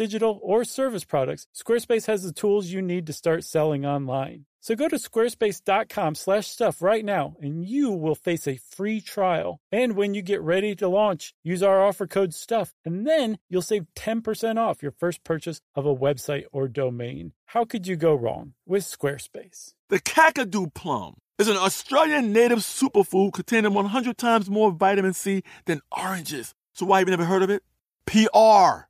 digital, or service products. Squarespace has the tools you need to start selling online. So go to squarespace.com slash stuff right now and you will face a free trial. And when you get ready to launch, use our offer code STUFF and then you'll save 10% off your first purchase of a website or domain. How could you go wrong with Squarespace? The Kakadu plum is an Australian native superfood containing 100 times more vitamin C than oranges. So why have you never heard of it? PR.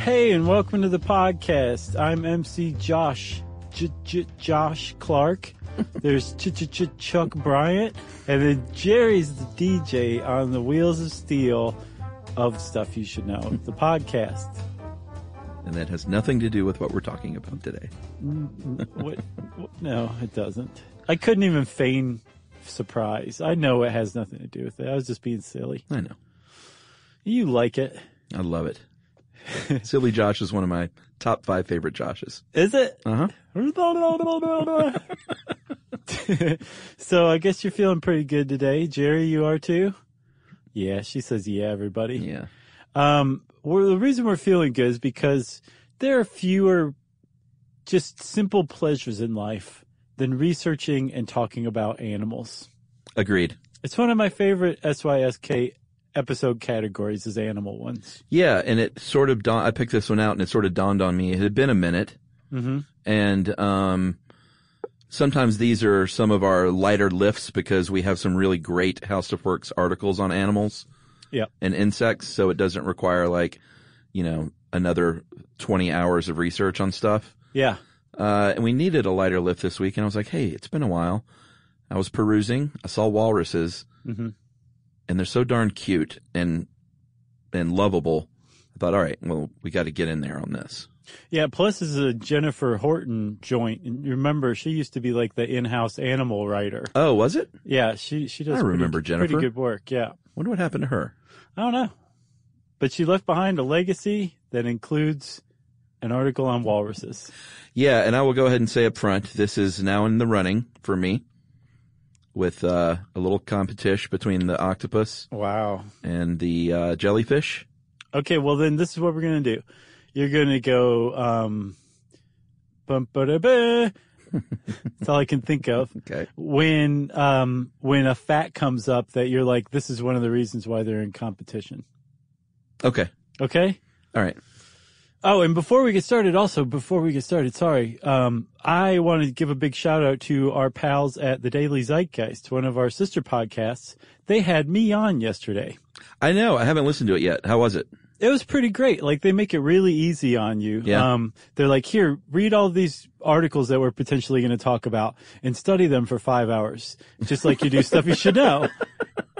Hey, and welcome to the podcast. I'm MC Josh, J- J- Josh Clark. There's Ch- Ch- Ch- Chuck Bryant, and then Jerry's the DJ on the Wheels of Steel of Stuff You Should Know, the podcast. And that has nothing to do with what we're talking about today. Mm, what, what? No, it doesn't. I couldn't even feign surprise. I know it has nothing to do with it. I was just being silly. I know. You like it, I love it. Silly Josh is one of my top five favorite Joshes. is it? Uh huh. so I guess you're feeling pretty good today, Jerry. You are too. Yeah, she says yeah. Everybody. Yeah. Um, well, the reason we're feeling good is because there are fewer just simple pleasures in life than researching and talking about animals. Agreed. It's one of my favorite SYSK episode categories is animal ones. Yeah. And it sort of dawned, I picked this one out and it sort of dawned on me. It had been a minute. Mm-hmm. And, um, sometimes these are some of our lighter lifts because we have some really great HowStuffWorks articles on animals Yeah. and insects. So it doesn't require like, you know, another 20 hours of research on stuff. Yeah. Uh, and we needed a lighter lift this week. And I was like, hey, it's been a while. I was perusing. I saw walruses, Mhm. And they're so darn cute and and lovable. I thought, all right, well, we got to get in there on this. Yeah. Plus, is a Jennifer Horton joint. And remember, she used to be like the in-house animal writer. Oh, was it? Yeah, she she does. I pretty- remember Jennifer. Pretty good work. Yeah. Wonder what happened to her. I don't know, but she left behind a legacy that includes an article on walruses. Yeah, and I will go ahead and say up front, this is now in the running for me, with uh, a little competition between the octopus Wow. and the uh, jellyfish. Okay, well then this is what we're gonna do. You're gonna go um bum ba da ba. That's all I can think of. Okay. When um when a fact comes up that you're like, this is one of the reasons why they're in competition. Okay. Okay? All right. Oh, and before we get started, also before we get started, sorry, um, I want to give a big shout out to our pals at the Daily Zeitgeist, one of our sister podcasts. They had me on yesterday. I know. I haven't listened to it yet. How was it? It was pretty great. Like they make it really easy on you. Yeah. Um, they're like, here, read all these articles that we're potentially going to talk about and study them for five hours, just like you do stuff you should know.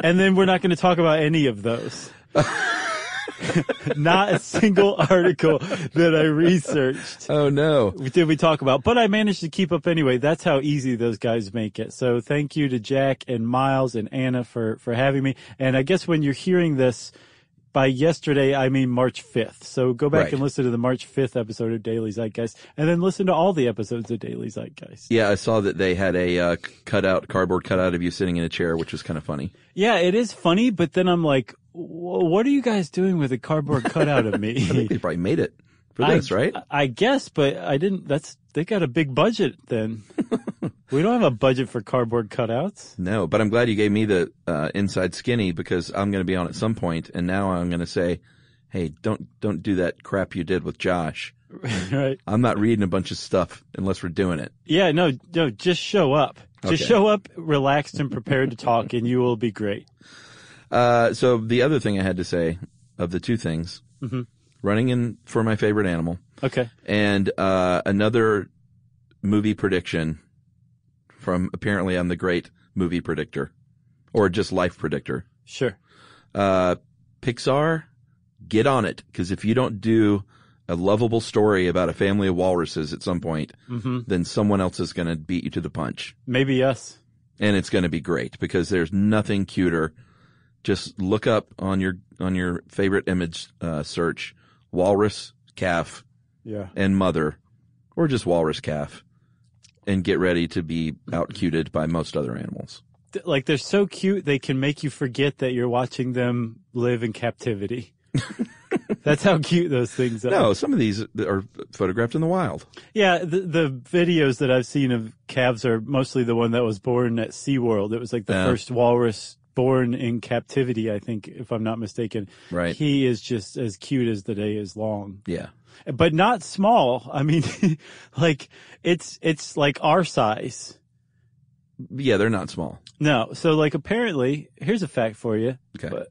And then we're not going to talk about any of those. not a single article that I researched Oh no. did we talk about, but I managed to keep up anyway. That's how easy those guys make it. So thank you to Jack and Miles and Anna for, for having me. And I guess when you're hearing this by yesterday, I mean March 5th. So go back Right. and listen to the March 5th episode of Daily Zeitgeist and then listen to all the episodes of Daily Zeitgeist. Yeah, I saw that they had a uh, cutout, cardboard cutout of you sitting in a chair, which was kind of funny. Yeah, it is funny, but then I'm like, what are you guys doing with a cardboard cutout of me? I think they probably made it for I- this, right? I guess, but I didn't. That's they got a big budget. Then we don't have a budget for cardboard cutouts. No, but I'm glad you gave me the uh, inside skinny because I'm going to be on at some point, and now I'm going to say, "Hey, don't don't do that crap you did with Josh." right? I'm not reading a bunch of stuff unless we're doing it. Yeah. No. No. Just show up. Just Okay. show up, relaxed and prepared to talk, and you will be great. Uh, so the other thing I had to say of the two things. Mhm. Running in for my favorite animal, Okay. and uh, another movie prediction from apparently I'm the great movie predictor, or just life predictor. Sure. Uh, Pixar, get on it because if you don't do a lovable story about a family of walruses at some point, hmm then someone else is going to beat you to the punch. Maybe us. and it's going to be great because there's nothing cuter. Just look up on your on your favorite image uh, search walrus calf Yeah. and mother, or just walrus calf, and get ready to be outcuted by most other animals. Like they're so cute, they can make you forget that you're watching them live in captivity. That's how cute those things are. No, some of these are photographed in the wild. Yeah, the, the videos that I've seen of calves are mostly the one that was born at SeaWorld. It was like the Yeah. first walrus born in captivity, I think, if I'm not mistaken. Right. He is just as cute as the day is long. Yeah. But not small. I mean, like, it's, it's like our size. Yeah, they're not small. No. So like apparently, here's a fact for you. Okay. But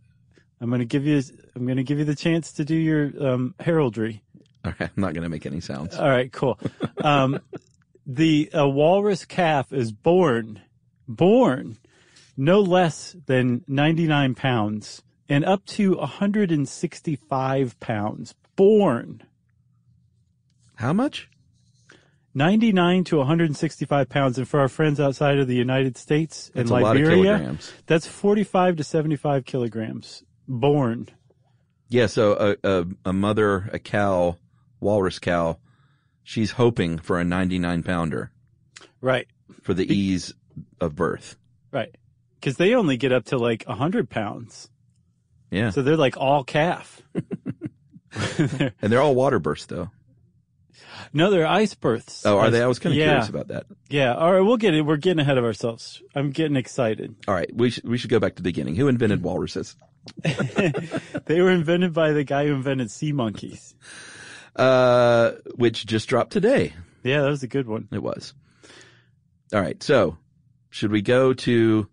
I'm going to give you, I'm going to give you the chance to do your, um, heraldry. All right, I'm not going to make any sounds. All right, cool. Um, the a walrus calf is born, born, no less than 99 pounds and up to 165 pounds. Born How much? 99 to 165 pounds, and for our friends outside of the United States and That's a lot of Liberia, that's 45 to 75 kilograms. Born. Yeah, so a, a, a mother, a cow, walrus cow, she's hoping for a 99 pounder Right, for the ease of birth. right. Because they only get up to like 100 pounds, Yeah. so they're like all calf. and they're all water births though. No, they're ice births. Oh, are they? I was kind of yeah, curious about that. Yeah. All right, we'll get it. We're getting ahead of ourselves. I'm getting excited. All right, we should we should go back to the beginning. Who invented walruses? They were invented by the guy who invented sea monkeys. Uh, which just dropped today. Yeah, that was a good one. It was. All right, so should we go to?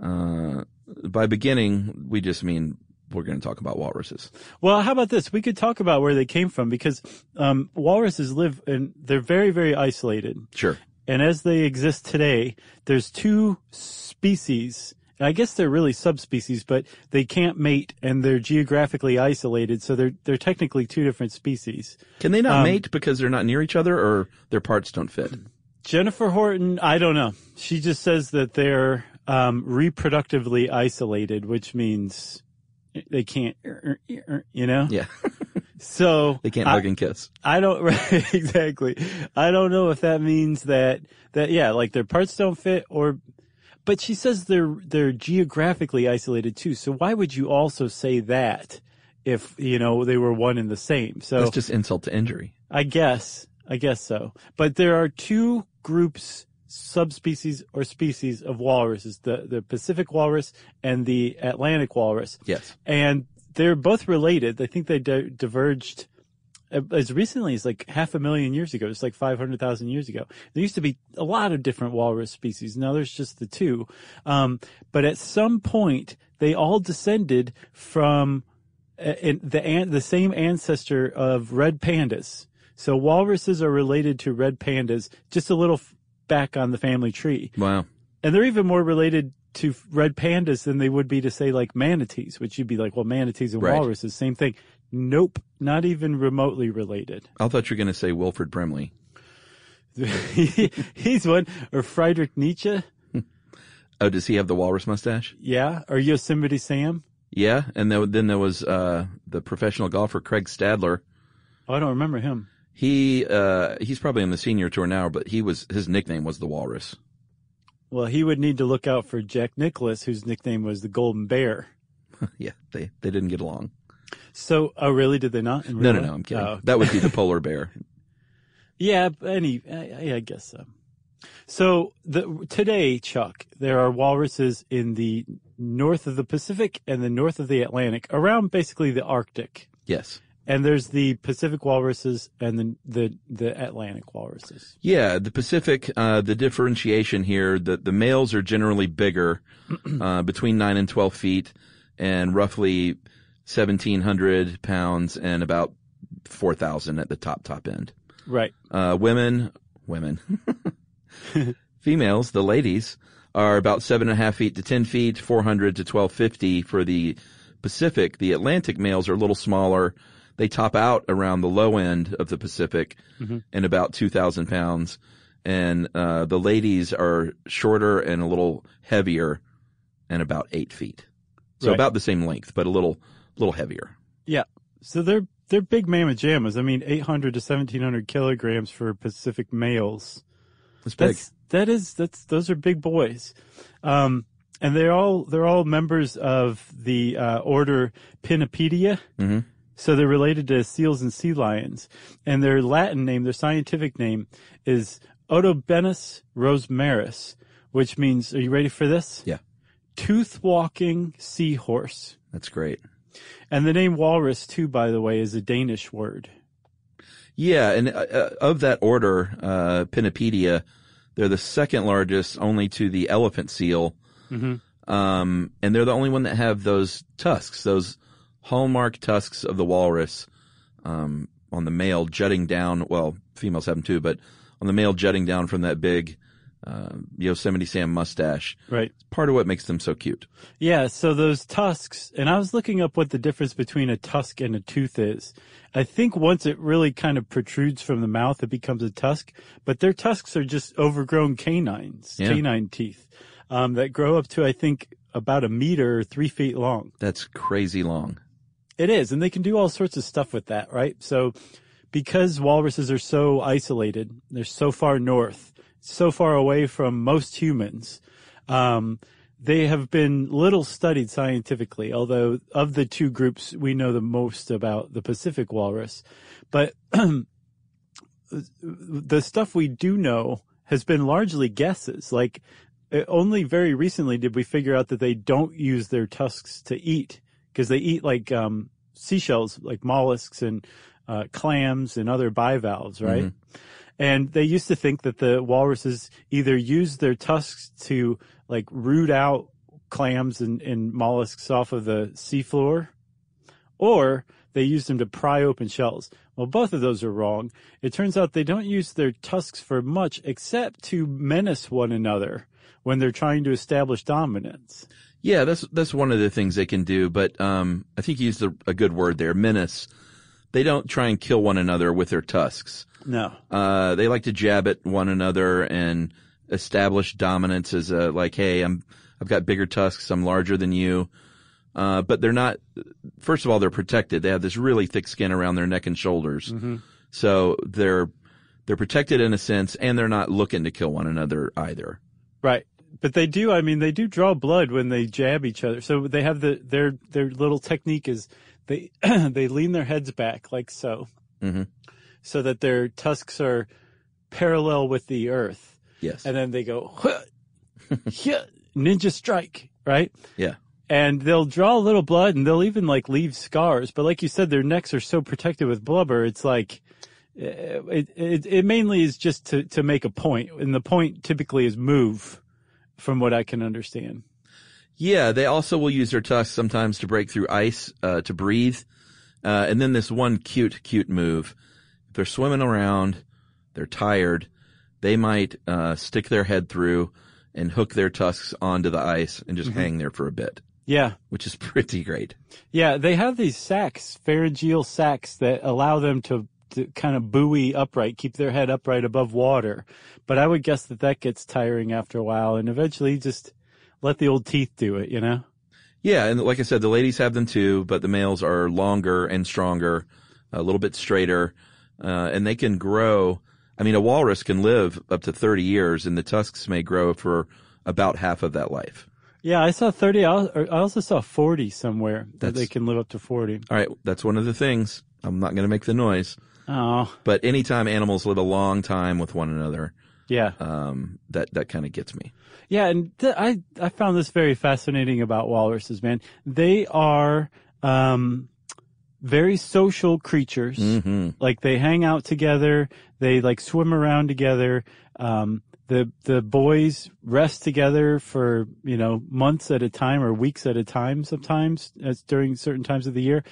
Uh, by beginning, we just mean we're going to talk about walruses. Well, how about this? We could talk about where they came from because um, walruses live and they're very, very isolated. Sure. And as they exist today, there's two species. And I guess they're really subspecies, but they can't mate and they're geographically isolated. So they're, they're technically two different species. Can they not Um, mate because they're not near each other, or their parts don't fit? Jennifer Horton, I don't know. She just says that they're um, reproductively isolated, which means they can't, er, er, er, you know? Yeah, So they can't I, hug and kiss. I don't right, exactly. I don't know if that means that that yeah, like their parts don't fit or but she says they're they're geographically isolated too. So why would you also say that if, you know, they were one and the same? So That's just insult to injury. I guess. I guess so. But there are two groups, subspecies or species of walruses, the, the Pacific walrus and the Atlantic walrus. Yes. And they're both related. I think they di- diverged uh, as recently as like half a million years ago. It's like 500,000 years ago. There used to be a lot of different walrus species. Now there's just the two. Um, but at some point, they all descended from uh, the an- the same ancestor of red pandas. So walruses are related to red pandas, just a little f- back on the family tree. Wow. And they're even more related to red pandas than they would be to say like manatees, which you'd be like, well, manatees and Right. walruses, same thing. Nope, not even remotely related. I thought you were going to say Wilford Brimley. He's one, or Friedrich Nietzsche, Oh, does he have the walrus mustache? yeah, or Yosemite Sam. Yeah, and then, then there was uh, the professional golfer Craig Stadler. Oh, I don't remember him. He uh, he's probably on the senior tour now, but he was his nickname was the Walrus. Well, he would need to look out for Jack Nicklaus, whose nickname was the Golden Bear. yeah, they they didn't get along. So, oh, really? Did they not? No, no, no. I'm kidding. Oh, That would be the polar bear. Yeah, any, I, I guess so. So the, today, Chuck, there are walruses in the north of the Pacific and the north of the Atlantic, around basically the Arctic. Yes. And there's the Pacific walruses and the the, the Atlantic walruses. Yeah, the Pacific. Uh, the differentiation here: the the males are generally bigger, uh, between nine and twelve feet, and roughly 1700 pounds and about 4,000 at the top, top end. Right. Uh, women, women, females, the ladies are about seven and a half feet to 10 feet, 400 to 1250 for the Pacific. The Atlantic males are a little smaller. They top out around the low end of the Pacific and about 2,000 pounds. And, uh, the ladies are shorter and a little heavier and about eight feet. So Right. about the same length, but a little, little heavier. Yeah. So they're they're big mamma jammas. I mean, 800 to 1700 kilograms for Pacific males. It's big. That's that is that's those are big boys, um, and they're all they're all members of the uh, order Pinnipedia. Mhm. So they're related to seals and sea lions, and their Latin name, their scientific name, is Odobenus rosmarus, which means. Are you ready for this? Yeah. Tooth walking seahorse. That's great. And the name walrus, too, by the way, is a Danish word. Yeah, and uh, uh, of that order, uh, Pinnipedia, they're the second largest, only to the elephant seal. Um, and they're the only one that have those tusks, those hallmark tusks of the walrus, um, on the male jutting down. Well, females have them too, but on the male jutting down from that big, uh, Yosemite Sam mustache. Right. Part of what makes them so cute. Yeah, so those tusks, and I was looking up what the difference between a tusk and a tooth is. I think once it really kind of protrudes from the mouth, it becomes a tusk, but their tusks are just overgrown canines, Yeah. canine teeth, um, that grow up to, I think, about a meter or three feet long. That's crazy long. It is, and they can do all sorts of stuff with that, right? So, because walruses are so isolated, they're so far north, so far away from most humans, um, they have been little studied scientifically, although of the two groups, we know the most about the Pacific walrus. But the stuff we do know has been largely guesses. Like, uh, only very recently did we figure out that they don't use their tusks to eat because they eat like um, seashells, like mollusks and uh, clams and other bivalves, right? And they used to think that the walruses either use their tusks to like root out clams and, and mollusks off of the seafloor, or they used them to pry open shells. Well, both of those are wrong. It turns out they don't use their tusks for much except to menace one another when they're trying to establish dominance. Yeah, that's that's one of the things they can do. But um, I think you used a, a good word there, menace. They don't try and kill one another with their tusks. No. Uh, they like to jab at one another and establish dominance as a like, hey, I'm I've got bigger tusks, I'm larger than you. Uh, but they're not. First of all, they're protected. They have this really thick skin around their neck and shoulders, so they're they're protected in a sense, and they're not looking to kill one another either. Right. But they do, I mean, they do draw blood when they jab each other. So they have the, their, their little technique is they, they lean their heads back like so. Mhm. So that their tusks are parallel with the earth. Yes. And then they go, ninja strike, right? yeah. And they'll draw a little blood and they'll even like leave scars. But like you said, their necks are so protected with blubber. It's like, uh, it, it, it mainly is just to, to make a. And the point typically is move from what I can understand. Yeah, they also will use their tusks sometimes to break through ice, uh, to breathe. Uh, and then this one cute, cute move. If they're swimming around, they're tired, they might, uh, stick their head through and hook their tusks onto the ice and just hang there for a bit, Yeah. which is pretty great. Yeah. They have these sacs, pharyngeal sacs that allow them to, to kind of buoy upright, keep their head upright above water. But I would guess that that gets tiring after a while and eventually just let the old teeth do it, you know? Yeah, and like I said, the ladies have them too, but the males are longer and stronger, a little bit straighter, uh, and they can grow. I mean, a walrus can live up to 30 years and the tusks may grow for about half of that life. Yeah. I saw 30. I or I also saw 40 somewhere that they can live up to 40. All right. That's one of the things. I'm not going to make the noise, Oh, but anytime animals live a long time with one another, yeah. um, that, that kind of gets me. Yeah, and th- I I found this very fascinating about walruses, man. They are um, very social creatures. hmm Like they hang out together, they like swim around together. Um, the the boys rest together for you know months at a time or weeks at a time sometimes as during certain times of the year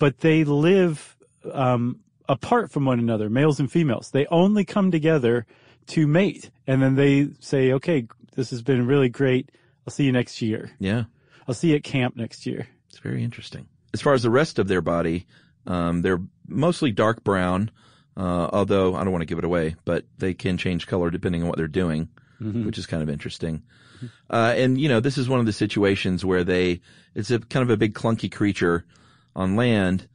but they live um, apart from one another males and females they only come together to mate and then they say okay this has been really great i'll see you next year Yeah. i'll see you at camp next year It's very interesting. As far as the rest of their body, um, they're mostly dark brown, uh, although I don't want to give it away, but they can change color depending on what they're doing, which is kind of interesting. Uh, and you know, this is one of the situations where they, it's a kind of a big clunky creature on land,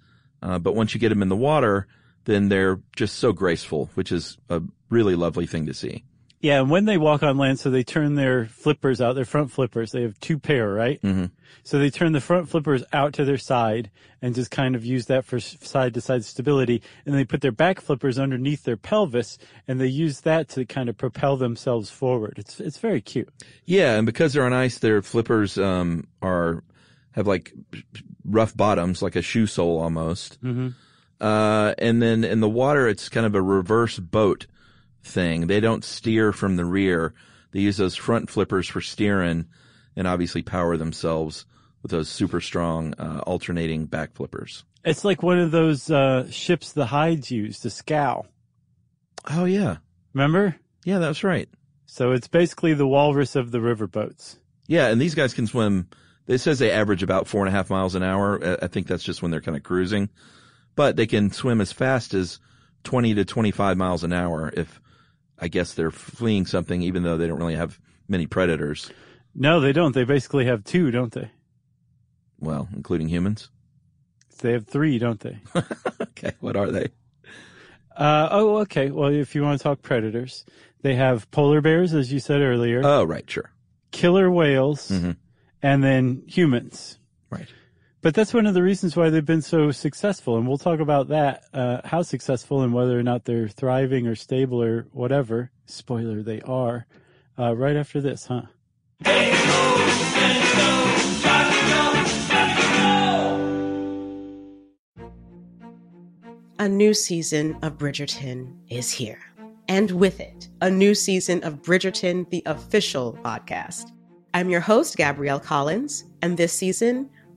uh, but once you get them in the water, then they're just so graceful, which is a really lovely thing to see. Yeah, and when they walk on land, so they turn their flippers out, their front flippers. They have two pair, right? Mm-hmm. So they turn the front flippers out to their side and just kind of use that for side to side stability. And they put their back flippers underneath their pelvis and they use that to kind of propel themselves forward. It's, it's very cute. Yeah, and because they're on ice, their flippers um, are have like rough bottoms, like a shoe sole almost. Mm-hmm. Uh, and then in the water, it's kind of a reverse boat thing. They don't steer from the rear. They use those front flippers for steering, and obviously power themselves with those super strong uh, alternating back flippers. It's like one of those uh, ships the hides use, the scow. Oh yeah, Remember? yeah, that's right. So it's basically the walrus of the river boats. Yeah, and these guys can swim. It says they average about four and a half miles an hour. I think that's just when they're kind of cruising, but they can swim as fast as 20 to 25 miles an hour if I guess they're fleeing something, even though they don't really have many predators. No, they don't. They basically have two, don't they? Well, including humans. They have three, don't they? Okay, what are they? Uh, oh, okay. Well, if you want to talk predators, they have polar bears, as you said earlier, Oh, right, sure. killer whales, Mhm. and then humans. Right. But that's one of the reasons why they've been so successful, and we'll talk about that, uh, how successful and whether or not they're thriving or stable or whatever. Spoiler, they are. Uh, right after this, huh? A new season of Bridgerton is here. And with it, a new season of Bridgerton, the official podcast. I'm your host, Gabrielle Collins, and this season,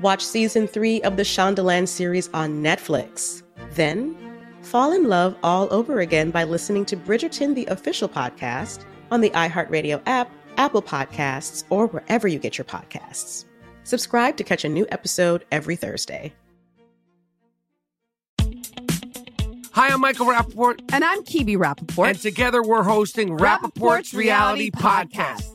Watch season three of the Shondaland series on Netflix. Then, fall in love all over again by listening to Bridgerton, the official podcast, on the iHeartRadio app, Apple Podcasts, or wherever you get your podcasts. Subscribe to catch a new episode every Thursday. Hi, I'm Michael Rapaport, And I'm Kibi Rapaport. and together we're hosting Rapaport's Reality Podcast.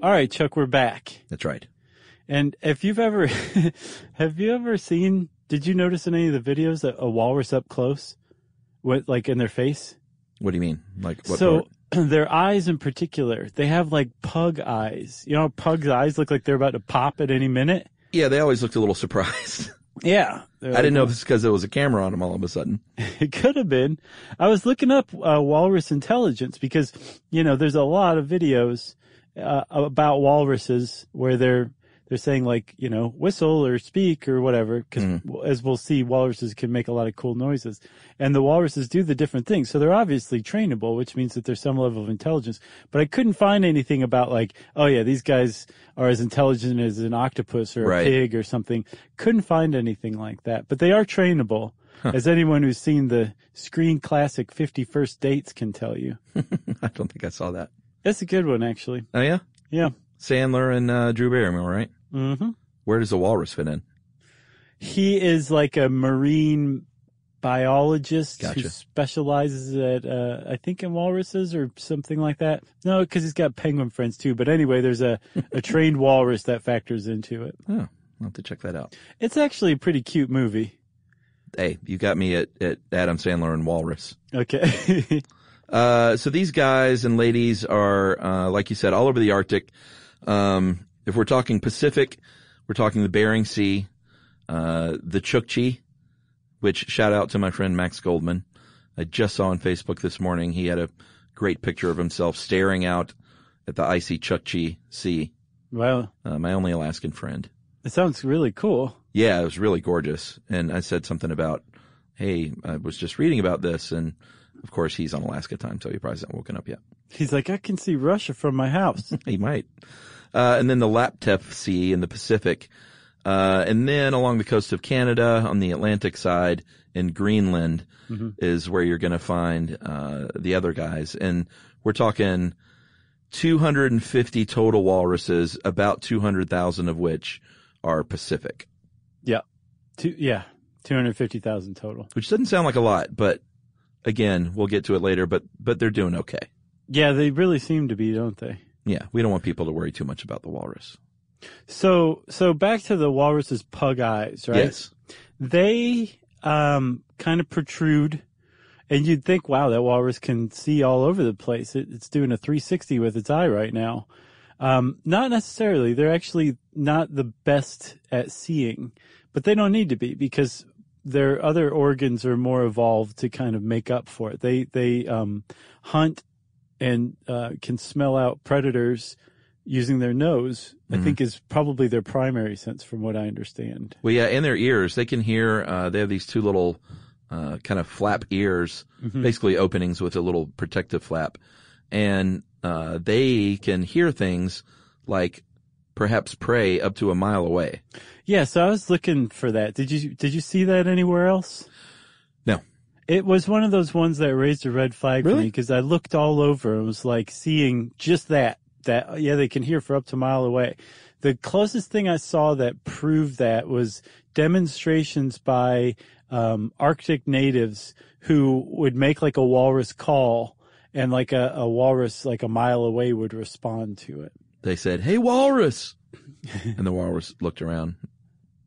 All right, Chuck, we're back. That's right. And if you've ever, have you ever seen, did you notice in any of the videos that a walrus up close? What, like in their face? What do you mean? Like what so part? their eyes in particular, they have like pug eyes. You know, pug's eyes look like they're about to pop at any minute. Yeah, they always looked a little surprised. Yeah. I didn't know if it's because there was a camera on them all of a sudden. It could have been. I was looking up uh, walrus intelligence because, you know, there's a lot of videos uh, about walruses where they're they're saying like you know whistle or speak or whatever because as we'll see walruses can make a lot of cool noises. And the walruses do the different things. So they're obviously trainable which means that there's some level of intelligence. But i couldn't find anything about like oh yeah these guys are as intelligent as an octopus or a Right. pig or something. Couldn't find anything like that. But they are trainable as anyone who's seen the screen classic 50 First Dates can tell you. I don't think I saw that. That's a good one actually Oh yeah, yeah Sandler and uh, Drew Barrymore, right? Mm-hmm. Where does the walrus fit in? He is like a marine biologist who specializes at, uh, I think in walruses or something like that. No, because he's got penguin friends too. But anyway, there's a, a trained walrus that factors into it. Oh, I'll have to check that out. It's actually a pretty cute movie. Hey, you got me at, at Adam Sandler and Walrus. Okay. Uh, so these guys and ladies are, uh, like you said, all over the Arctic. Um, if we're talking Pacific, we're talking the Bering Sea, uh, the Chukchi, which shout out to my friend Max Goldman. I just saw on Facebook this morning. He had a great picture of himself staring out at the icy Chukchi Sea. well, Uh, my only Alaskan friend. it sounds really cool. Yeah, it was really gorgeous. And I said something about, hey, I was just reading about this. And of course, he's on Alaska time, so he probably hasn't woken up yet. He's like, I can see Russia from my house. He might. Uh, and then the Laptev Sea in the Pacific. Uh, and then along the coast of Canada on the Atlantic side in Greenland is where you're going to find, uh, the other guys. And we're talking 250 total walruses, about 200,000 of which are Pacific, yeah. Two, yeah. 250,000 total. which doesn't sound like a lot, but again, we'll get to it later, but, but they're doing okay. Yeah, they really seem to be, don't they? Yeah. We don't want people to worry too much about the walrus. So, so back to the walrus's pug eyes, right? Yes. they um, kind of protrude, and you'd think, wow, that walrus can see all over the place. It, it's doing a 360 with its eye right now. Um, not necessarily. They're actually not the best at seeing, but they don't need to be because their other organs are more evolved to kind of make up for it. They they um, hunt and uh, can smell out predators using their nose. I think is probably their primary sense, from what I understand. Well, yeah, in their ears, they can hear. Uh, they have these two little uh, kind of flap ears, basically openings with a little protective flap, and uh, they can hear things like perhaps prey up to a mile away. Yeah, so I was looking for that. Did you did you see that anywhere else? No, It was one of those ones that raised a red flag for me because I looked all over and was like seeing just that. That yeah, they can hear for up to a mile away. The closest thing I saw that proved that was demonstrations by um, Arctic natives who would make like a walrus call, and like a, a walrus like a mile away would respond to it. They said, "Hey, walrus," and the walrus looked around,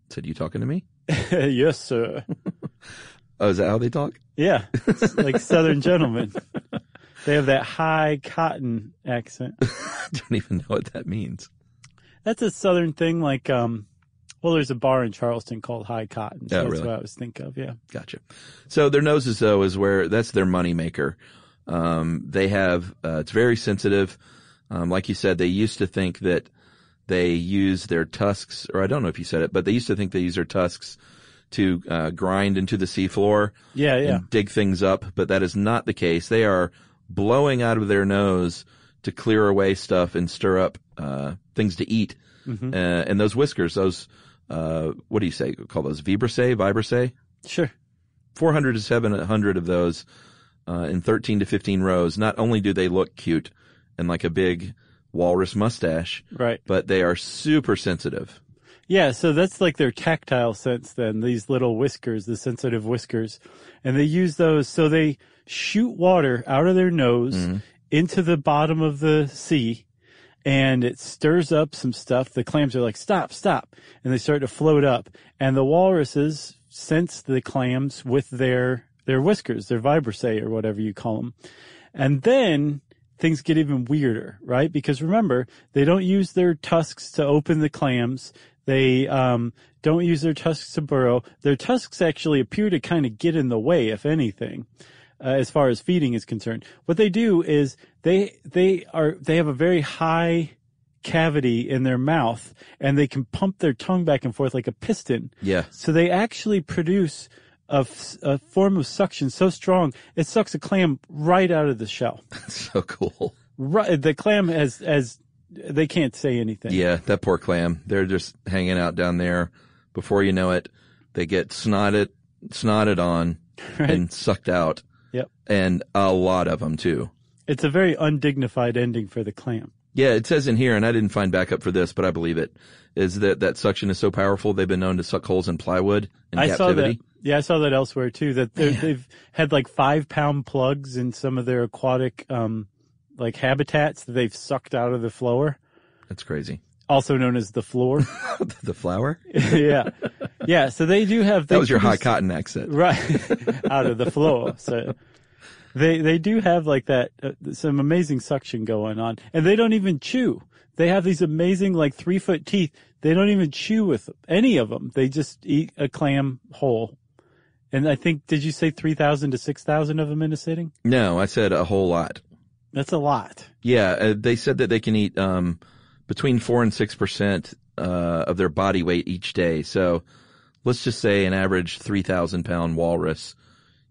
said, "You talking to me?" yes, sir. Oh, is that how they talk? Yeah, it's like Southern gentlemen. They have that high cotton accent. I don't even know what that means. That's a Southern thing. Like, um, well, there's a bar in Charleston called High Cotton. So Oh, that's really? what I was thinking of. Yeah. Gotcha. So their noses though is where that's their money maker. Um, they have, uh, it's very sensitive. Um, like you said, they used to think that they use their tusks, or I don't know if you said it, but they used to think they use their tusks to, uh, grind into the seafloor Yeah. Yeah. and dig things up, but that is not the case. They are blowing out of their nose to clear away stuff and stir up, uh, things to eat. Mm-hmm. Uh, and those whiskers, those, uh, what do you say? Call those vibraceae, vibraceae? Sure. 400 to 700 of those uh, in 13 to 15 rows. Not only do they look cute and like a big walrus mustache, Right. but they are super sensitive. Yeah. So that's like their tactile sense then, these little whiskers, the sensitive whiskers. And they use those. So they shoot water out of their nose Mm-hmm. into the bottom of the sea and it stirs up some stuff. The clams are like, stop, stop. And they start to float up. And the walruses sense the clams with their, their whiskers, their vibrissae or whatever you call them. And then things get even weirder, right? Because remember, they don't use their tusks to open the clams. They um, don't use their tusks to burrow. Their tusks actually appear to kind of get in the way, if anything. uh, as far as feeding is concerned. What they do is they they are they have a very high cavity in their mouth and they can pump their tongue back and forth like a piston. Yeah. So they actually produce a, f- a form of suction so strong it sucks a clam right out of the shell. That's so cool. Right, the clam has has they can't say anything. Yeah, that poor clam. They're just hanging out down there. Before you know it, they get snotted, snotted on Right. and sucked out. Yep. And a lot of them too. It's a very undignified ending for the clam. Yeah, it says in here, and I didn't find backup for this, but I believe it, is that that suction is so powerful they've been known to suck holes in plywood in I saw that. Yeah, I saw that elsewhere too. That they've had like five pound plugs in some of their aquatic, um, like habitats that they've sucked out of the floor, That's crazy. also known as the floor. the flower? yeah, yeah. So they do have. They That was your high produce- cotton accent. right out of the floor. So they they do have like that uh, some amazing suction going on, and they don't even chew. They have these amazing like three foot teeth. They don't even chew with any of them. They just eat a clam whole. And I think did you say three thousand to six thousand of them in a sitting? No, I said a whole lot. That's a lot. Yeah, uh, they said that they can eat um, between four and six percent uh, of their body weight each day. So let's just say an average three thousand pound walrus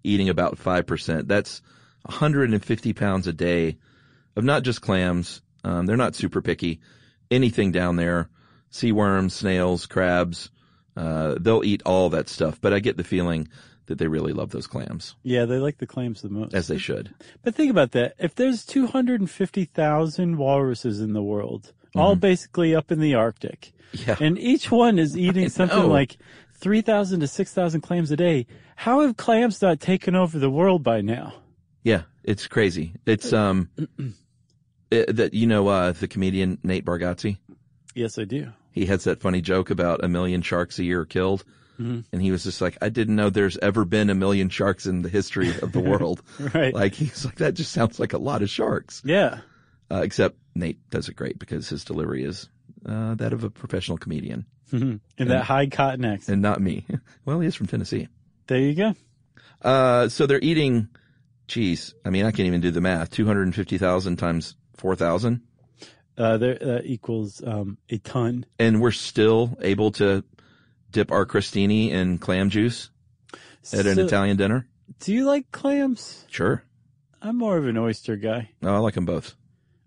eating about five percent. That's 150 pounds a day of not just clams. Um, they're not super picky. Anything down there, sea worms, snails, crabs, uh, they'll eat all that stuff. But I get the feeling that they really love those clams, Yeah, they like the clams the most. as they should. But think about that. If there's 250,000 walruses in the world, all basically up in the Arctic, Yeah. and each one is eating something like 3,000 to 6,000 clams a day, how have clams not taken over the world by now? Yeah, it's crazy. It's um it, that you know uh the comedian Nate Bargatze. Yes, I do. He has that funny joke about a million sharks a year killed. And he was just like, I didn't know there's ever been a million sharks in the history of the world. Right. Like he's like, that just sounds like a lot of sharks. Yeah. Uh, except Nate does it great because his delivery is uh, that of a professional comedian And that high cotton accent. and not me. well, he is from Tennessee. There you go. Uh, so they're eating, geez, I mean, I can't even do the math. 250,000 times 4,000. Uh, there, that equals, um, a ton. and we're still able to dip our crostini in clam juice at an So, Italian dinner. Do you like clams? Sure. I'm more of an oyster guy. No, I like them both.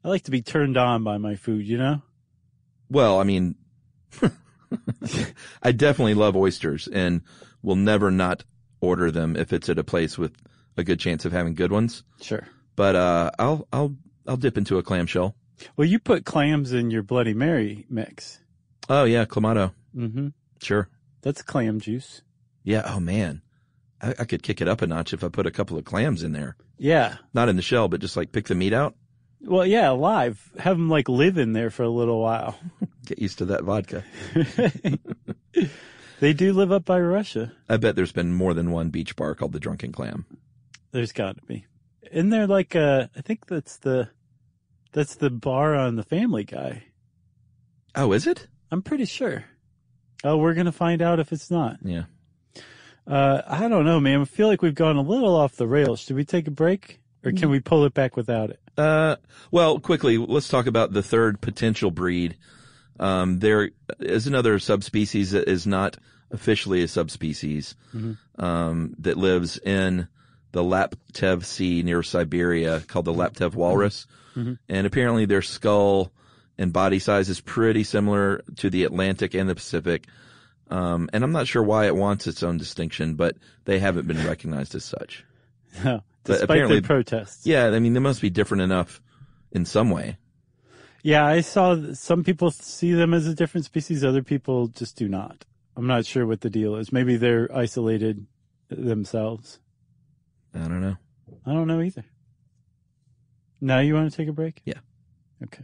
I like to be turned on by my food, you know? Well, I mean, I definitely love oysters and will never not order them if it's at a place with a good chance of having good ones. Sure. But uh, I'll I'll I'll dip into a clamshell. Well, you put clams in your Bloody Mary mix. Oh yeah, clamato. Mm-hmm. Sure. That's clam juice. Yeah. Oh man, I, I could kick it up a notch if I put a couple of clams in there. Yeah. Not in the shell, but just like pick the meat out. Well, yeah, alive. Have them like live in there for a little while. Get used to that vodka. They do live up by Russia. I bet there's been more than one beach bar called the Drunken Clam. There's got to be. Isn't there like uh I think that's the that's the bar on the Family Guy. Oh, is it? I'm pretty sure. Oh, we're gonna find out if it's not. Yeah. Uh, I don't know, man. I feel like we've gone a little off the rails. Should we take a break, or can we pull it back without it? Uh, well, quickly, let's talk about the third potential breed. Um, there is another subspecies that is not officially a subspecies, um, that lives in the Laptev Sea near Siberia called the Laptev walrus. And apparently their skull and body size is pretty similar to the Atlantic and the Pacific. Um, and I'm not sure why it wants its own distinction, but they haven't been recognized as such. No, despite the protests. Yeah, I mean, they must be different enough in some way. Yeah, I saw some people see them as a different species. Other people just do not. I'm not sure what the deal is. Maybe they're isolated themselves. I don't know. I don't know either. Now you want to take a break? Yeah. Okay.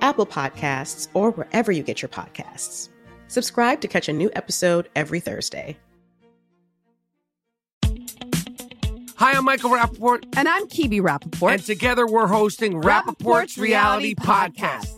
Apple Podcasts, or wherever you get your podcasts. Subscribe to catch a new episode every Thursday. Hi, I'm Michael Rapaport. And I'm Kebby Rapaport. And together we're hosting Rapaport's, Reality Podcast.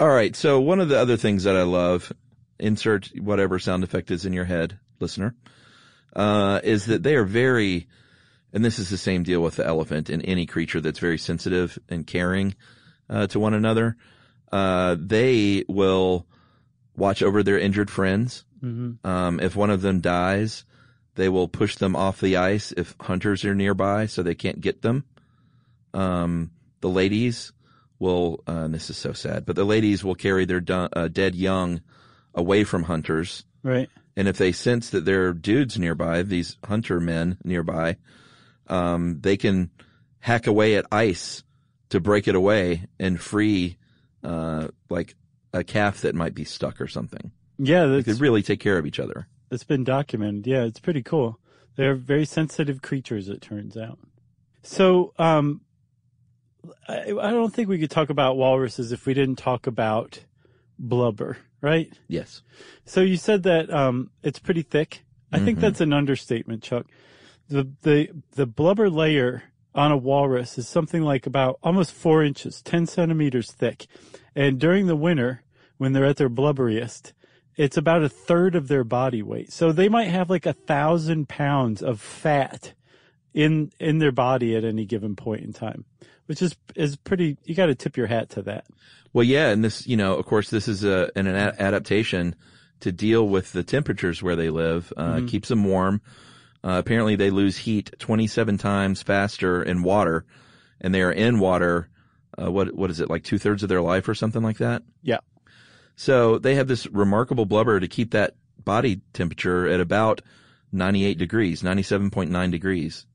All right. So one of the other things that I love, insert whatever sound effect is in your head, listener, uh, is that they are very, and this is the same deal with the elephant and any creature that's very sensitive and caring, uh, to one another. Uh, they will watch over their injured friends. Um, if one of them dies, they will push them off the ice if hunters are nearby so they can't get them. Um, the ladies will, uh, and this is so sad, but the ladies will carry their uh, dead young away from hunters. Right. And if they sense that there are dudes nearby, these hunter men nearby, um, they can hack away at ice to break it away and free, uh, like a calf that might be stuck or something. Yeah, They could really take care of each other. It's been documented. Yeah, it's pretty cool. They're very sensitive creatures, it turns out. So, um, I, I don't think we could talk about walruses if we didn't talk about blubber, right? Yes. So you said that um, it's pretty thick. I think that's an understatement, Chuck. The the the blubber layer on a walrus is something like about almost four inches, ten centimeters thick, and during the winter, when they're at their blubberiest, it's about a third of their body weight. So they might have like a thousand pounds of fat in in their body at any given point in time, which is is pretty. You got to tip your hat to that. Well, yeah, and this, you know, of course, this is a, an, an adaptation to deal with the temperatures where they live. Uh, keeps them warm. Uh, apparently, they lose heat 27 times faster in water, and they are in water. Uh, what what is it like two thirds of their life or something like that? Yeah. So they have this remarkable blubber to keep that body temperature at about 98 degrees, 97.9 degrees,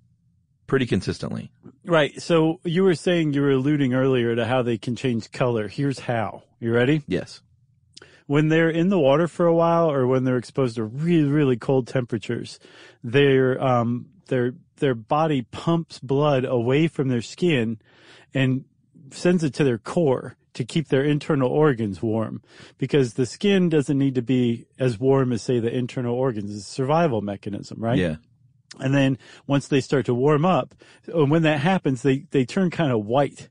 pretty consistently. Right. So you were saying you were alluding earlier to how they can change color. Here's how. You ready? Yes. When they're in the water for a while or when they're exposed to really, really cold temperatures, their, um, their, their body pumps blood away from their skin and sends it to their core to keep their internal organs warm because the skin doesn't need to be as warm as say the internal organs. It's a survival mechanism, right? Yeah. And then once they start to warm up, and when that happens, they, they turn kind of white,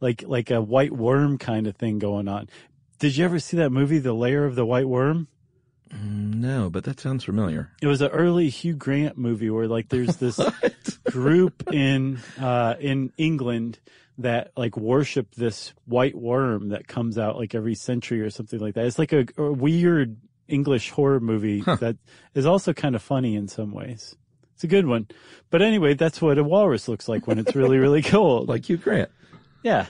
like, like a white worm kind of thing going on. Did you ever see that movie, The Lair of the White Worm? No, but that sounds familiar. It was an early Hugh Grant movie where like there's this group in, uh, in England that like worship this white worm that comes out like every century or something like that. It's like a, a weird English horror movie that is also kind of funny in some ways. It's a good one. But anyway, that's what a walrus looks like when it's really, really cold. Like Hugh Grant. yeah.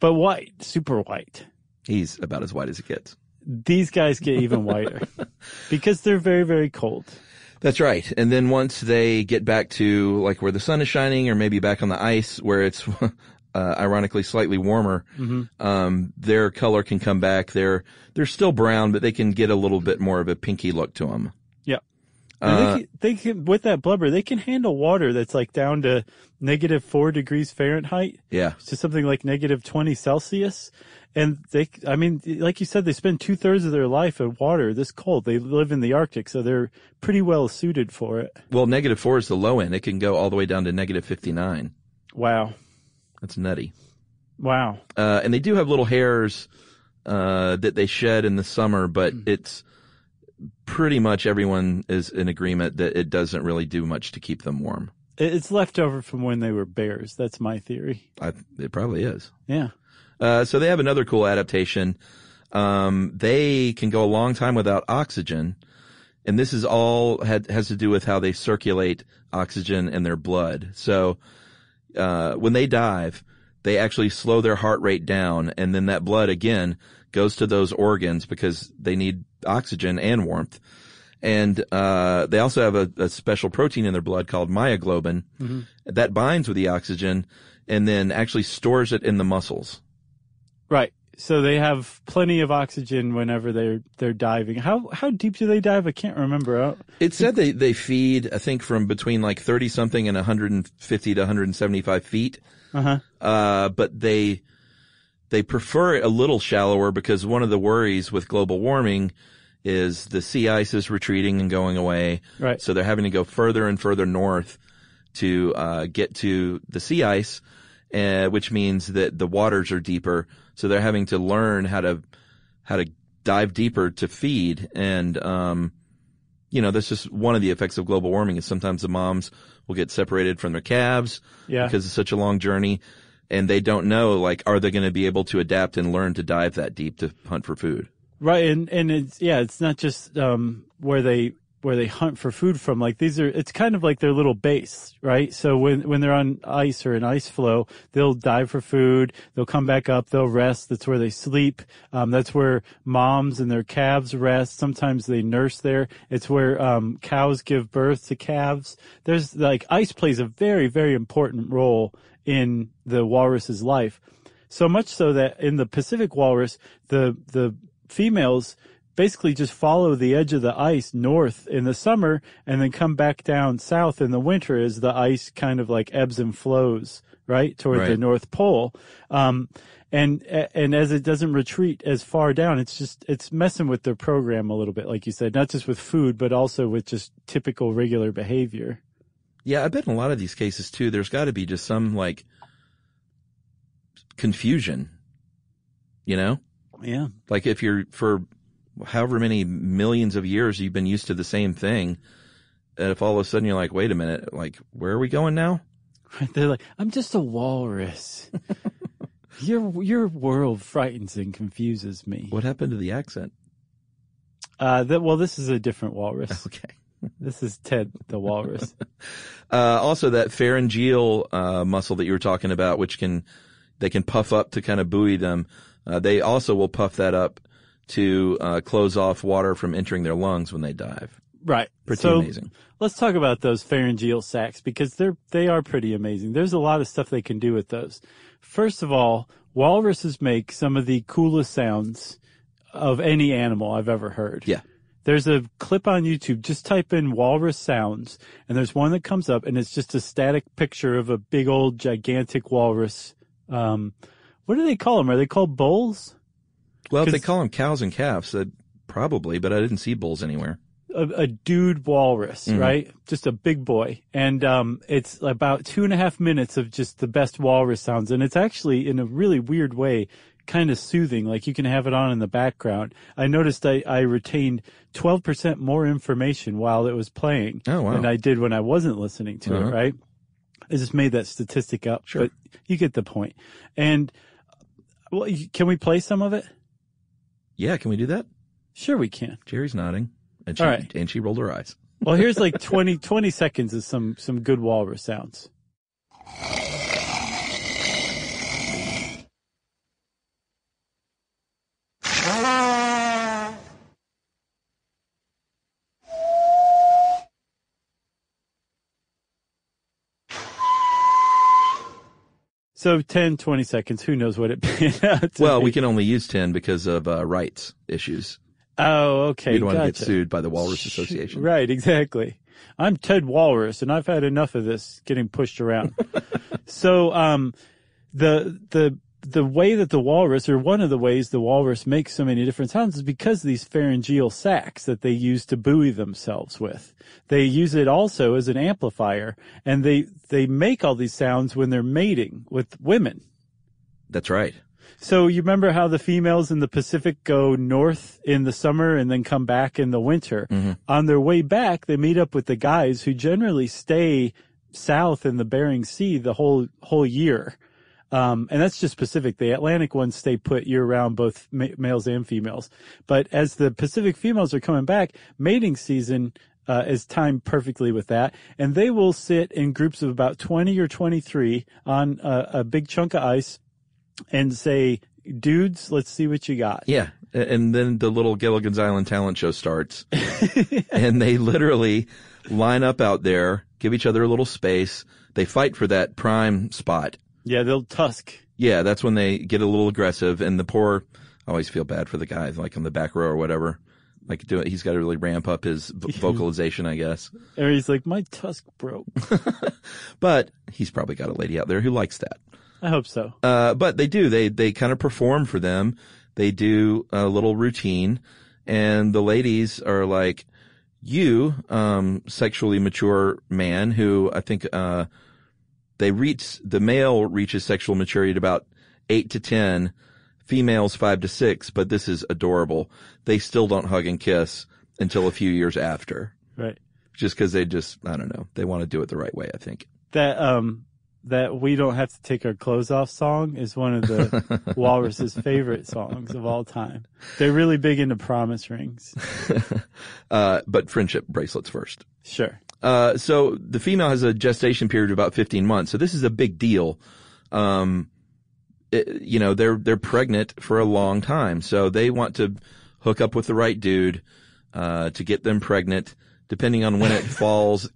But white, super white. He's about as white as it gets. These guys get even whiter because they're very, very cold. That's right. And then once they get back to like where the sun is shining or maybe back on the ice where it's uh, ironically slightly warmer, um, their color can come back. They're, they're still brown, but they can get a little bit more of a pinky look to them. Uh, they, can, they can, with that blubber, they can handle water that's like down to negative four degrees Fahrenheit. Yeah. to something like negative 20 Celsius. And they, I mean, like you said, they spend two thirds of their life in water this cold. They live in the Arctic, so they're pretty well suited for it. Well, negative four is the low end. It can go all the way down to negative 59. Wow. That's nutty. Wow. Uh, and they do have little hairs, uh, that they shed in the summer, but it's pretty much everyone is in agreement that it doesn't really do much to keep them warm. It's left over from when they were bears. That's my theory. I, it probably is. Yeah. Uh, so they have another cool adaptation. Um, they can go a long time without oxygen. And this is all had, has to do with how they circulate oxygen in their blood. So, uh, when they dive, they actually slow their heart rate down and then that blood again goes to those organs because they need oxygen and warmth. And, uh, they also have a, a special protein in their blood called myoglobin that binds with the oxygen and then actually stores it in the muscles. Right. So they have plenty of oxygen whenever they're they're diving. How how deep do they dive? I can't remember. It said they, they feed, I think, from between like 30 something and 150 to 175 feet. Uh-huh. Uh, but they, they prefer it a little shallower because one of the worries with global warming is the sea ice is retreating and going away. Right. So they're having to go further and further north to, uh, get to the sea ice, uh, which means that the waters are deeper. So they're having to learn how to, how to dive deeper to feed. And, um, you know, that's just one of the effects of global warming is sometimes the moms will get separated from their calves Yeah. because it's such a long journey and they don't know, like, are they going to be able to adapt and learn to dive that deep to hunt for food? Right, and and it's yeah, it's not just um where they where they hunt for food from. Like these are, it's kind of like their little base, right? So when when they're on ice or an ice floe, they'll dive for food. They'll come back up. They'll rest. That's where they sleep. Um, that's where moms and their calves rest. Sometimes they nurse there. It's where um, cows give birth to calves. There's like ice plays a very very important role in the walrus's life. So much so that in the Pacific walrus, the the females basically just follow the edge of the ice north in the summer and then come back down south in the winter as the ice kind of like ebbs and flows right toward the North Pole. Um, and and as it doesn't retreat as far down, it's just it's messing with their program a little bit, like you said, not just with food, but also with just typical regular behavior. Yeah, I bet in a lot of these cases too, there's got to be just some like confusion, you know? Yeah. Like if you're for however many millions of years you've been used to the same thing, and if all of a sudden you're like, wait a minute, like where are we going now? They're like, I'm just a walrus. your your world frightens and confuses me. What happened to the accent? Uh, that, well, this is a different walrus. Okay. This is Ted the walrus. Uh, also that pharyngeal, uh, muscle that you were talking about, which can, they can puff up to kind of buoy them. Uh, they also will puff that up to, uh, close off water from entering their lungs when they dive. right. Pretty so amazing. let's talk about those pharyngeal sacs because they're they are pretty amazing. There's a lot of stuff they can do with those. First of all, walruses make some of the coolest sounds of any animal I've ever heard. Yeah. There's a clip on YouTube. Just type in walrus sounds, and there's one that comes up, and it's just a static picture of a big old gigantic walrus. Um, what do they call them? Are they called bulls? Well, if they call them cows and calves, uh, probably, but I didn't see bulls anywhere. a, a dude walrus, right? Just a big boy. And, um, it's about two and a half minutes of just the best walrus sounds. And it's actually in a really weird way, kind of soothing. Like you can have it on in the background. I noticed I, I retained 12% more information while it was playing Oh, wow. than I did when I wasn't listening to Uh-huh. it, right? I just made that statistic up, Sure. but you get the point. And, well, can we play some of it? Yeah, can we do that? Sure we can. Jerry's nodding, and she All right. and she rolled her eyes. Well, here's like 20, 20 seconds of some, some good walrus sounds. So 10, 20 seconds. Who knows what it panned out to Well, be. we can only use 10 because of uh, rights issues. Oh, okay. We don't want to get sued by the Walrus Association. Right, exactly. I'm Ted Walrus, and I've had enough of this getting pushed around. so, um, the the the way that the walrus, or one of the ways the walrus makes so many different sounds, is because of these pharyngeal sacs that they use to buoy themselves with. They use it also as an amplifier, and they they make all these sounds when they're mating with women. That's right. So you remember how the females in the Pacific go north in the summer and then come back in the winter? Mm-hmm. On their way back, they meet up with the guys who generally stay south in the Bering Sea the whole whole year. Um, and that's just Pacific. The Atlantic ones stay put year round, both ma- males and females. But as the Pacific females are coming back, mating season uh, is timed perfectly with that. And they will sit in groups of about 20 or 23 on a, a big chunk of ice and say, dudes, let's see what you got. Yeah. And then the little Gilligan's Island talent show starts. and they literally line up out there, give each other a little space. They fight for that prime spot. Yeah, they'll tusk. Yeah, that's when they get a little aggressive. And the poor, I always feel bad for the guy, like on the back row or whatever. Like do it, he's got to really ramp up his v- vocalization, I guess. Or he's like, my tusk broke. But he's probably got a lady out there who likes that. I hope so. Uh, but they do. They they kind of perform for them. They do a little routine, and the ladies are like, "You, um, sexually mature man, who I think uh, they reach the male reaches sexual maturity at about eight to ten, females five to six. But this is adorable. They still don't hug and kiss until a few years after, Right. just because they just I don't know they want to do it the right way. I think. That, um, that we don't have to take our clothes off song is one of the Walrus's favorite songs of all time. They're really big into promise rings. Uh, but friendship bracelets first. Sure. Uh, so the female has a gestation period of about 15 months. So this is a big deal. Um, it- you know, they're, they're pregnant for a long time. So they want to hook up with the right dude, uh, to get them pregnant. Depending on when it falls,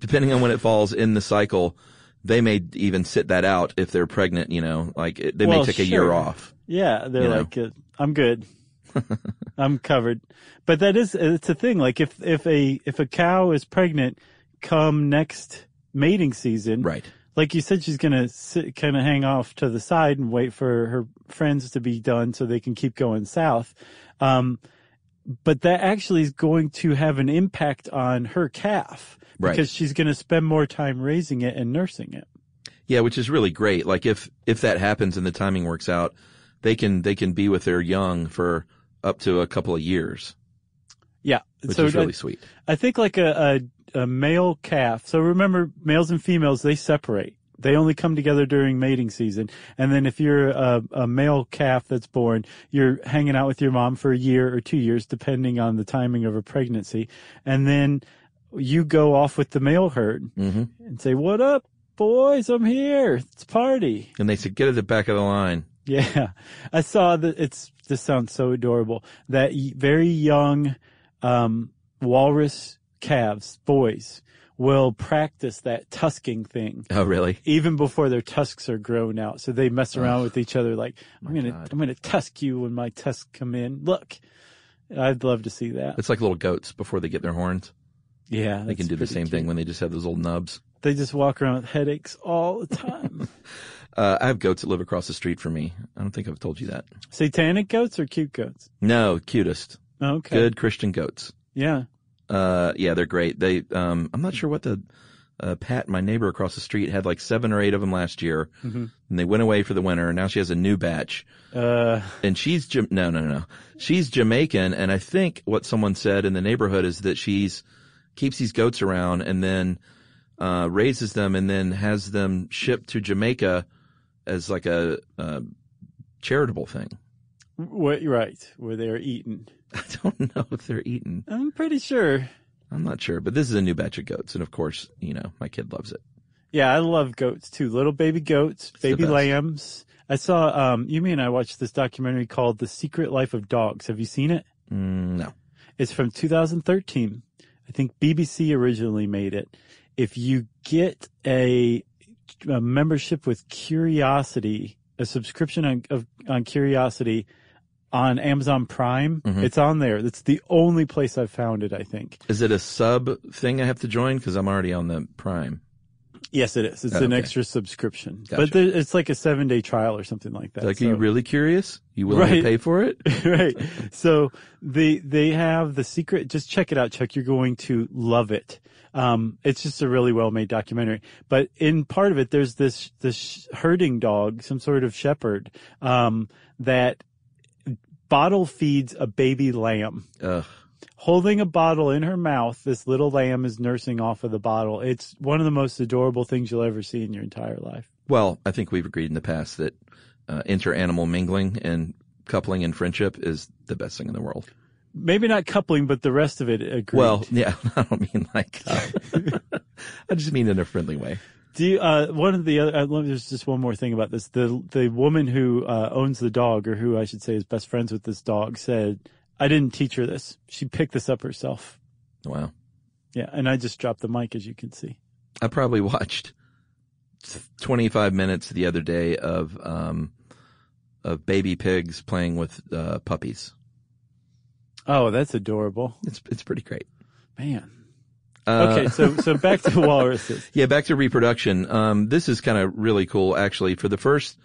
depending on when it falls in the cycle, they may even sit that out if they're pregnant, you know, like it, they Well, may take a year off. Yeah, they're You know. like, uh, I'm good. I'm covered. But that is, it's a thing. Like if, if a, if a cow is pregnant come next mating season, Right. like you said, she's going to sit, kind of hang off to the side and wait for her friends to be done so they can keep going south. Um, but that actually is going to have an impact on her calf Right. because she's going to spend more time raising it and nursing it. Yeah, which is really great. Like if if that happens and the timing works out, they can they can be with their young for up to a couple of years, Yeah. which so is really I, sweet. I think like a, a, a male calf. So remember males and females, they separate. They only come together during mating season. And then if you're a, a male calf that's born, you're hanging out with your mom for a year or two years, depending on the timing of a pregnancy. And then you go off with the male herd hmm and say, what up, boys? I'm here. It's party. And they said, get at the back of the line. Yeah, I saw that. It's this sounds so adorable. That very young um, walrus calves, boys, will practice that tusking thing Oh, really? even before their tusks are grown out. So they mess around with each other, like I'm gonna, God. I'm gonna tusk you when my tusks come in. Look, I'd love to see that. It's like little goats before they get their horns. Yeah, They can do the same cute. thing when they just have those little nubs. they just walk around with headaches all the time. Uh, I have goats that live across the street from me. I don't think I've told you that. Satanic goats or cute goats? No, cutest. Okay, Good Christian goats. Yeah, Uh, yeah, they're great. They, um, I'm not sure what the, uh, Pat, my neighbor across the street, had like seven or eight of them last year, Mm-hmm. and they went away for the winter. And now she has a new batch, uh, and she's no, no, no, no. She's Jamaican, and I think what someone said in the neighborhood is that she's keeps these goats around and then uh, raises them and then has them shipped to Jamaica as like a, uh charitable thing. what? Right, where they are eaten. I don't know if they're eaten. I'm pretty sure. I'm not sure, but this is a new batch of goats, and of course, you know, my kid loves it. Yeah, I love goats too. Little baby goats, the baby lambs. I saw, um, you and I watched this documentary called The Secret Life of Dogs. Have you seen it? Mm, no. It's from 2013. I think BBC originally made it. If you get a a membership with Curiosity, a subscription on, of, on Curiosity on Amazon Prime. Mm-hmm. It's on there. It's the only place I've found it, I think. Is it a sub thing I have to join? Cause I'm already on the Prime. Yes, it is. It's Oh, an okay. extra subscription, Gotcha. but there, it's like a seven day trial or something like that. Like, So- are you really curious? You willing Right. to pay for it? right. So they they have the secret. Just check it out, Chuck. You're going to love it. Um, it's just a really well made documentary. But in part of it, there's this this herding dog, some sort of shepherd, um, that bottle feeds a baby lamb. Ugh. Holding a bottle in her mouth, this little lamb is nursing off of the bottle. It's one of the most adorable things you'll ever see in your entire life. Well, I think we've agreed in the past that uh, inter-animal mingling and coupling and friendship is the best thing in the world. Maybe not coupling, but the rest of it agreed. Well, yeah, I don't mean like, uh, I just mean in a friendly way. Do you, uh, one of the other, uh, me- there's just one more thing about this. The, the woman who, uh, owns the dog, or who I should say is best friends with this dog, said, I didn't teach her this. She picked this up herself. Wow. Yeah. And I just dropped the mic, as you can see. I probably watched 25 minutes the other day of, um, of baby pigs playing with, uh, puppies. Oh, that's adorable. It's, it's pretty great. Man. Uh, Okay. So, so back to walruses. Yeah, back to reproduction. Um, this is kind of really cool, actually. For the first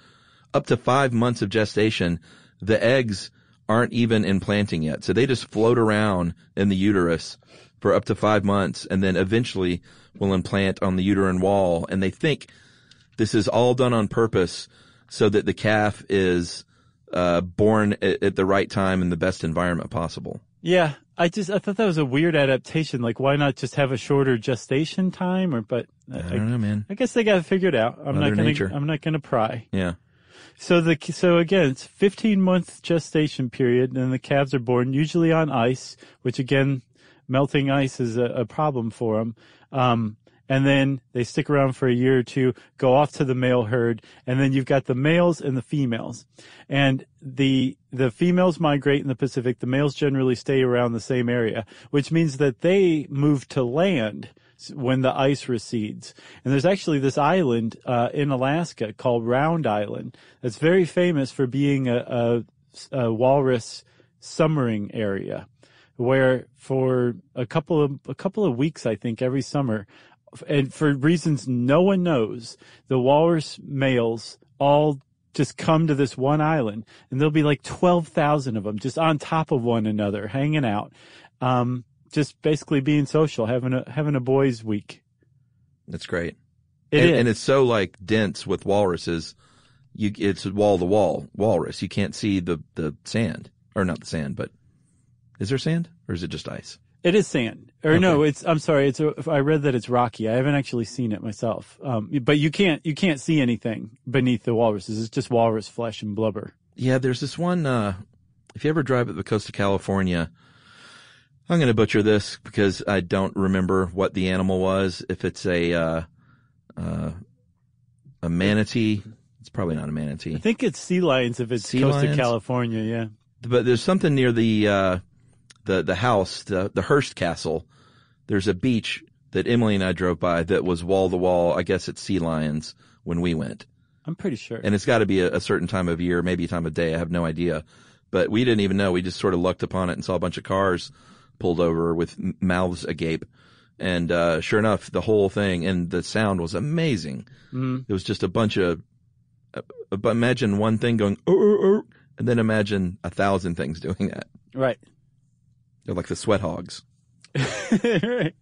up to five months of gestation, the eggs aren't even implanting yet. So they just float around in the uterus for up to five months and then eventually will implant on the uterine wall. And they think this is all done on purpose so that the calf is, uh, born at, at the right time in the best environment possible. Yeah. I just, I thought that was a weird adaptation. Like, why not just have a shorter gestation time? Or, but I, I don't know, man. I guess they got to figure it figured out. I'm Mother not gonna, Nature. I'm not gonna pry. Yeah. So the so again, it's 15 month gestation period, and the calves are born usually on ice, which again, melting ice is a, a problem for them. Um, and then they stick around for a year or two, go off to the male herd, and then you've got the males and the females. And the the females migrate in the Pacific. The males generally stay around the same area, which means that they move to land when the ice recedes. And there's actually this island uh, in Alaska called Round Island that's very famous for being a, a, a walrus summering area, where for a couple of a couple of weeks, I think every summer, and for reasons no one knows, the walrus males all just come to this one island, and there'll be like twelve thousand of them just on top of one another, hanging out. Um, just basically being social, having a having a boys' week. That's great. It and, is. and it's so like dense with walruses. You, it's wall to wall walrus. You can't see the, the sand or not the sand, but is there sand or is it just ice? It is sand, or no? It's I'm sorry. It's a, I read that it's rocky. I haven't actually seen it myself. Um, but you can't you can't see anything beneath the walruses. It's just walrus flesh and blubber. Yeah, there's this one, uh, if you ever drive up the coast of California, I'm going to butcher this because I don't remember what the animal was. If it's a, uh, uh, a manatee, it's probably not a manatee, I think it's sea lions if it's Sea coast lions? of California. Yeah. but there's something near the, uh, the, the house, the, the Hearst Castle. There's a beach that Emily and I drove by that was wall to wall. I guess it's sea lions when we went. I'm pretty sure. and it's got to be a, a certain time of year, maybe time of day. I have no idea, but we didn't even know. We just sort of lucked upon it and saw a bunch of cars pulled over with mouths agape, and uh, sure enough, the whole thing and the sound was amazing. Mm. It was just a bunch of. Uh, but imagine one thing going, "Oh, oh, oh," and then imagine a thousand things doing that. Right. They're like the sweat hogs. right.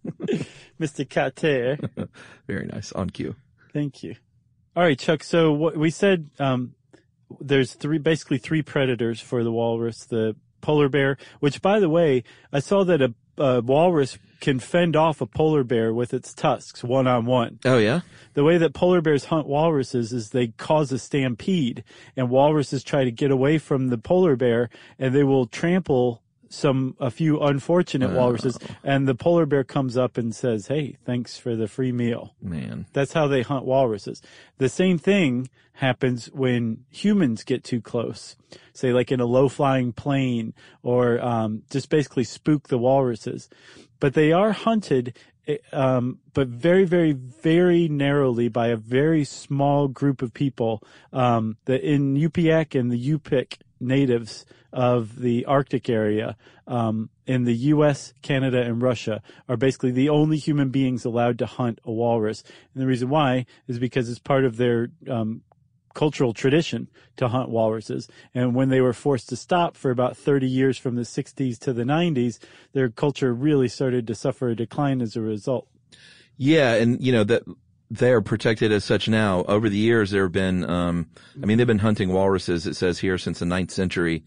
Mr. Carter. Very nice on cue. Thank you. All right, Chuck. So what we said, um, there's three, basically three predators for the walrus, the polar bear, which by the way, I saw that a, a walrus can fend off a polar bear with its tusks one on one. Oh yeah, The way that polar bears hunt walruses is they cause a stampede and walruses try to get away from the polar bear and they will trample some, a few unfortunate walruses and the polar bear comes up and says, Hey, thanks for the free meal. man. That's how they hunt walruses. The same thing happens when humans get too close, say like in a low flying plane or um, just basically spook the walruses. But they are hunted um, but very, very, very narrowly by a very small group of people. Um, the Inupiaq and the Yupik natives of the Arctic area um, in the U.S., Canada, and Russia are basically the only human beings allowed to hunt a walrus. And the reason why is because it's part of their um, cultural tradition to hunt walruses. And when they were forced to stop for about 30 years from the 60s to the 90s, their culture really started to suffer a decline as a result. Yeah, and you know that they're protected as such now. Over the years, there have been, um, I mean, they've been hunting walruses. It says here since the ninth century.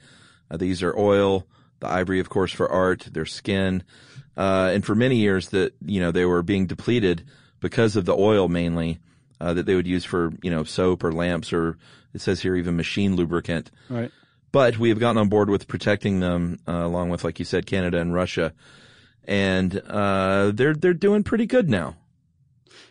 Uh, these are oil, the ivory, of course, for art, their skin, uh, and for many years that you know they were being depleted because of the oil mainly uh, that they would use for you know soap or lamps or it says here even machine lubricant. Right. But we have gotten on board with protecting them uh, along with, like you said, Canada and Russia, and uh, they're they're doing pretty good now.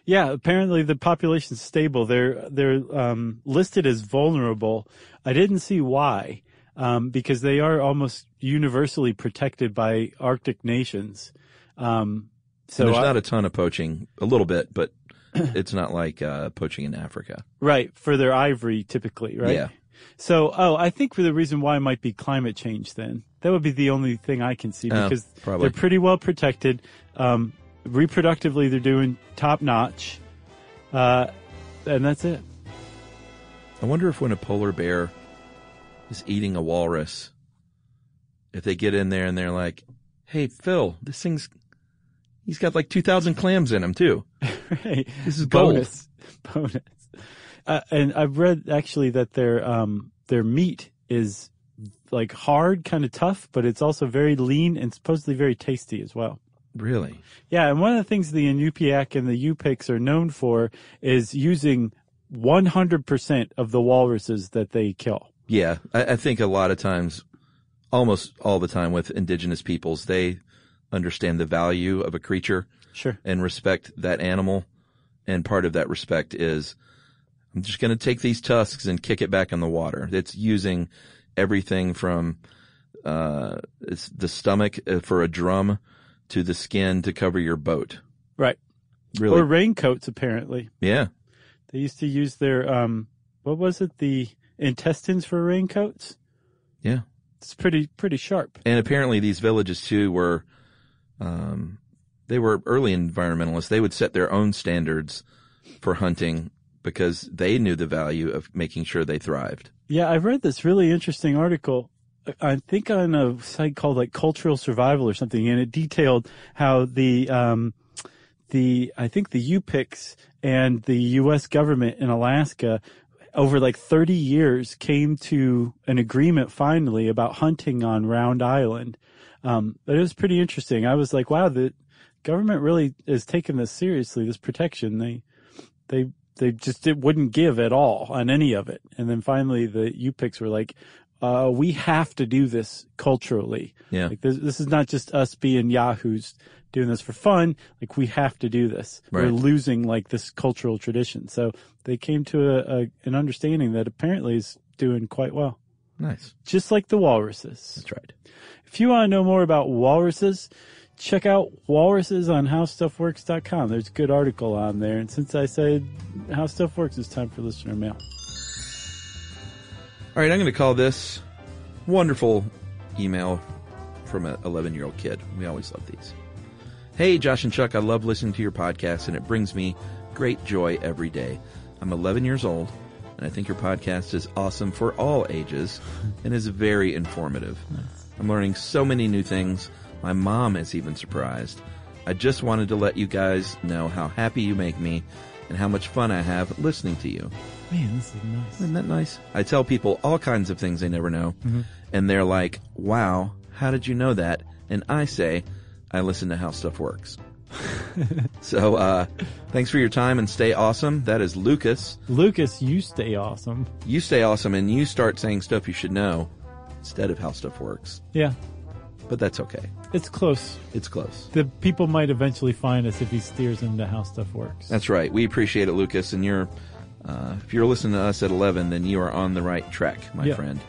Yeah, apparently the population's stable. They're they're um, listed as vulnerable. I didn't see why, um, because they are almost universally protected by Arctic nations. Um, so and there's I, not a ton of poaching, a little bit, but it's not like uh, poaching in Africa. Right, for their ivory typically, right? Yeah. So, oh, I think for the reason why might be climate change then. That would be the only thing I can see because oh, they're pretty well protected. Um, reproductively, they're doing top notch. Uh, and that's it. I wonder if when a polar bear is eating a walrus, if they get in there and they're like, hey, Phil, this thing's He's got like 2,000 clams in him too. right. This is gold. Bonus. Bonus. Uh, and I've read actually that their, um, their meat is like hard, kind of tough, but it's also very lean and supposedly very tasty as well. Really? Yeah. And one of the things the Inupiaq and the Yupiks are known for is using 100% of the walruses that they kill. Yeah. I, I think a lot of times, almost all the time with indigenous peoples, they understand the value of a creature sure. and respect that animal. And part of that respect is I'm just going to take these tusks and kick it back in the water. It's using everything from uh, it's the stomach uh, for a drum to the skin to cover your boat. Right. Really? Or raincoats, apparently. Yeah. They used to use their, um, what was it? The intestines for raincoats? Yeah. It's pretty, pretty sharp. And apparently these villages too were um, they were early environmentalists. They would set their own standards for hunting because they knew the value of making sure they thrived. Yeah, I've read this really interesting article. I think on a site called like Cultural Survival or something, and it detailed how the um, the I think the Yupiks and the U.S. government in Alaska over like 30 years came to an agreement finally about hunting on Round Island um, but it was pretty interesting. I was like, wow, the government really is taking this seriously, this protection. They, they, they just it wouldn't give at all on any of it. And then finally the Yupiks were like, uh, we have to do this culturally. Yeah. Like this, this is not just us being yahoos doing this for fun. Like we have to do this. Right. We're losing like this cultural tradition. So they came to a, a, an understanding that apparently is doing quite well. Nice. Just like the walruses. That's right. If you want to know more about walruses, check out walruses on howstuffworks.com. There's a good article on there. And since I said how stuff works, it's time for listener mail. All right, I'm going to call this wonderful email from an 11 year old kid. We always love these. Hey, Josh and Chuck, I love listening to your podcast, and it brings me great joy every day. I'm 11 years old, and I think your podcast is awesome for all ages and is very informative. I'm learning so many new things. My mom is even surprised. I just wanted to let you guys know how happy you make me and how much fun I have listening to you. Man, this is nice. Isn't that nice? I tell people all kinds of things they never know, mm-hmm. and they're like, wow, how did you know that? And I say, I listen to how stuff works. so, uh, thanks for your time and stay awesome. That is Lucas. Lucas, you stay awesome. You stay awesome and you start saying stuff you should know instead of how stuff works. Yeah. But that's okay. It's close. It's close. The people might eventually find us if he steers into how stuff works. That's right. We appreciate it, Lucas. And you're, uh, if you're listening to us at 11, then you are on the right track, my yeah. friend.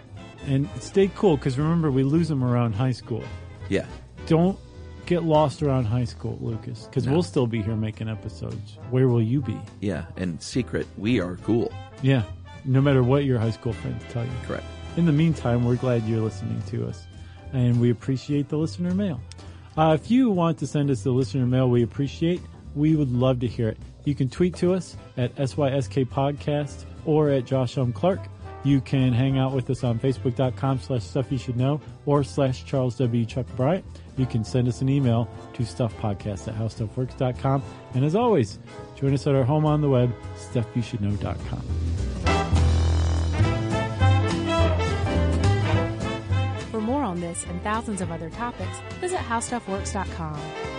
And stay cool because remember, we lose them around high school. Yeah. Don't get lost around high school, Lucas, because we'll still be here making episodes. Where will you be? Yeah, and secret, we are cool. Yeah, no matter what your high school friends tell you. Correct. In the meantime, we're glad you're listening to us, and we appreciate the listener mail. Uh, if you want to send us the listener mail, we appreciate. We would love to hear it. You can tweet to us at SYSK Podcast or at Josh M. Clark. You can hang out with us on Facebook.com slash Stuff You Should Know or slash Charles W. Chuck Bryant. You can send us an email to stuffpodcast at howstuffworks.com. And as always, join us at our home on the web, stuffyoushouldknow.com. For more on this and thousands of other topics, visit howstuffworks.com.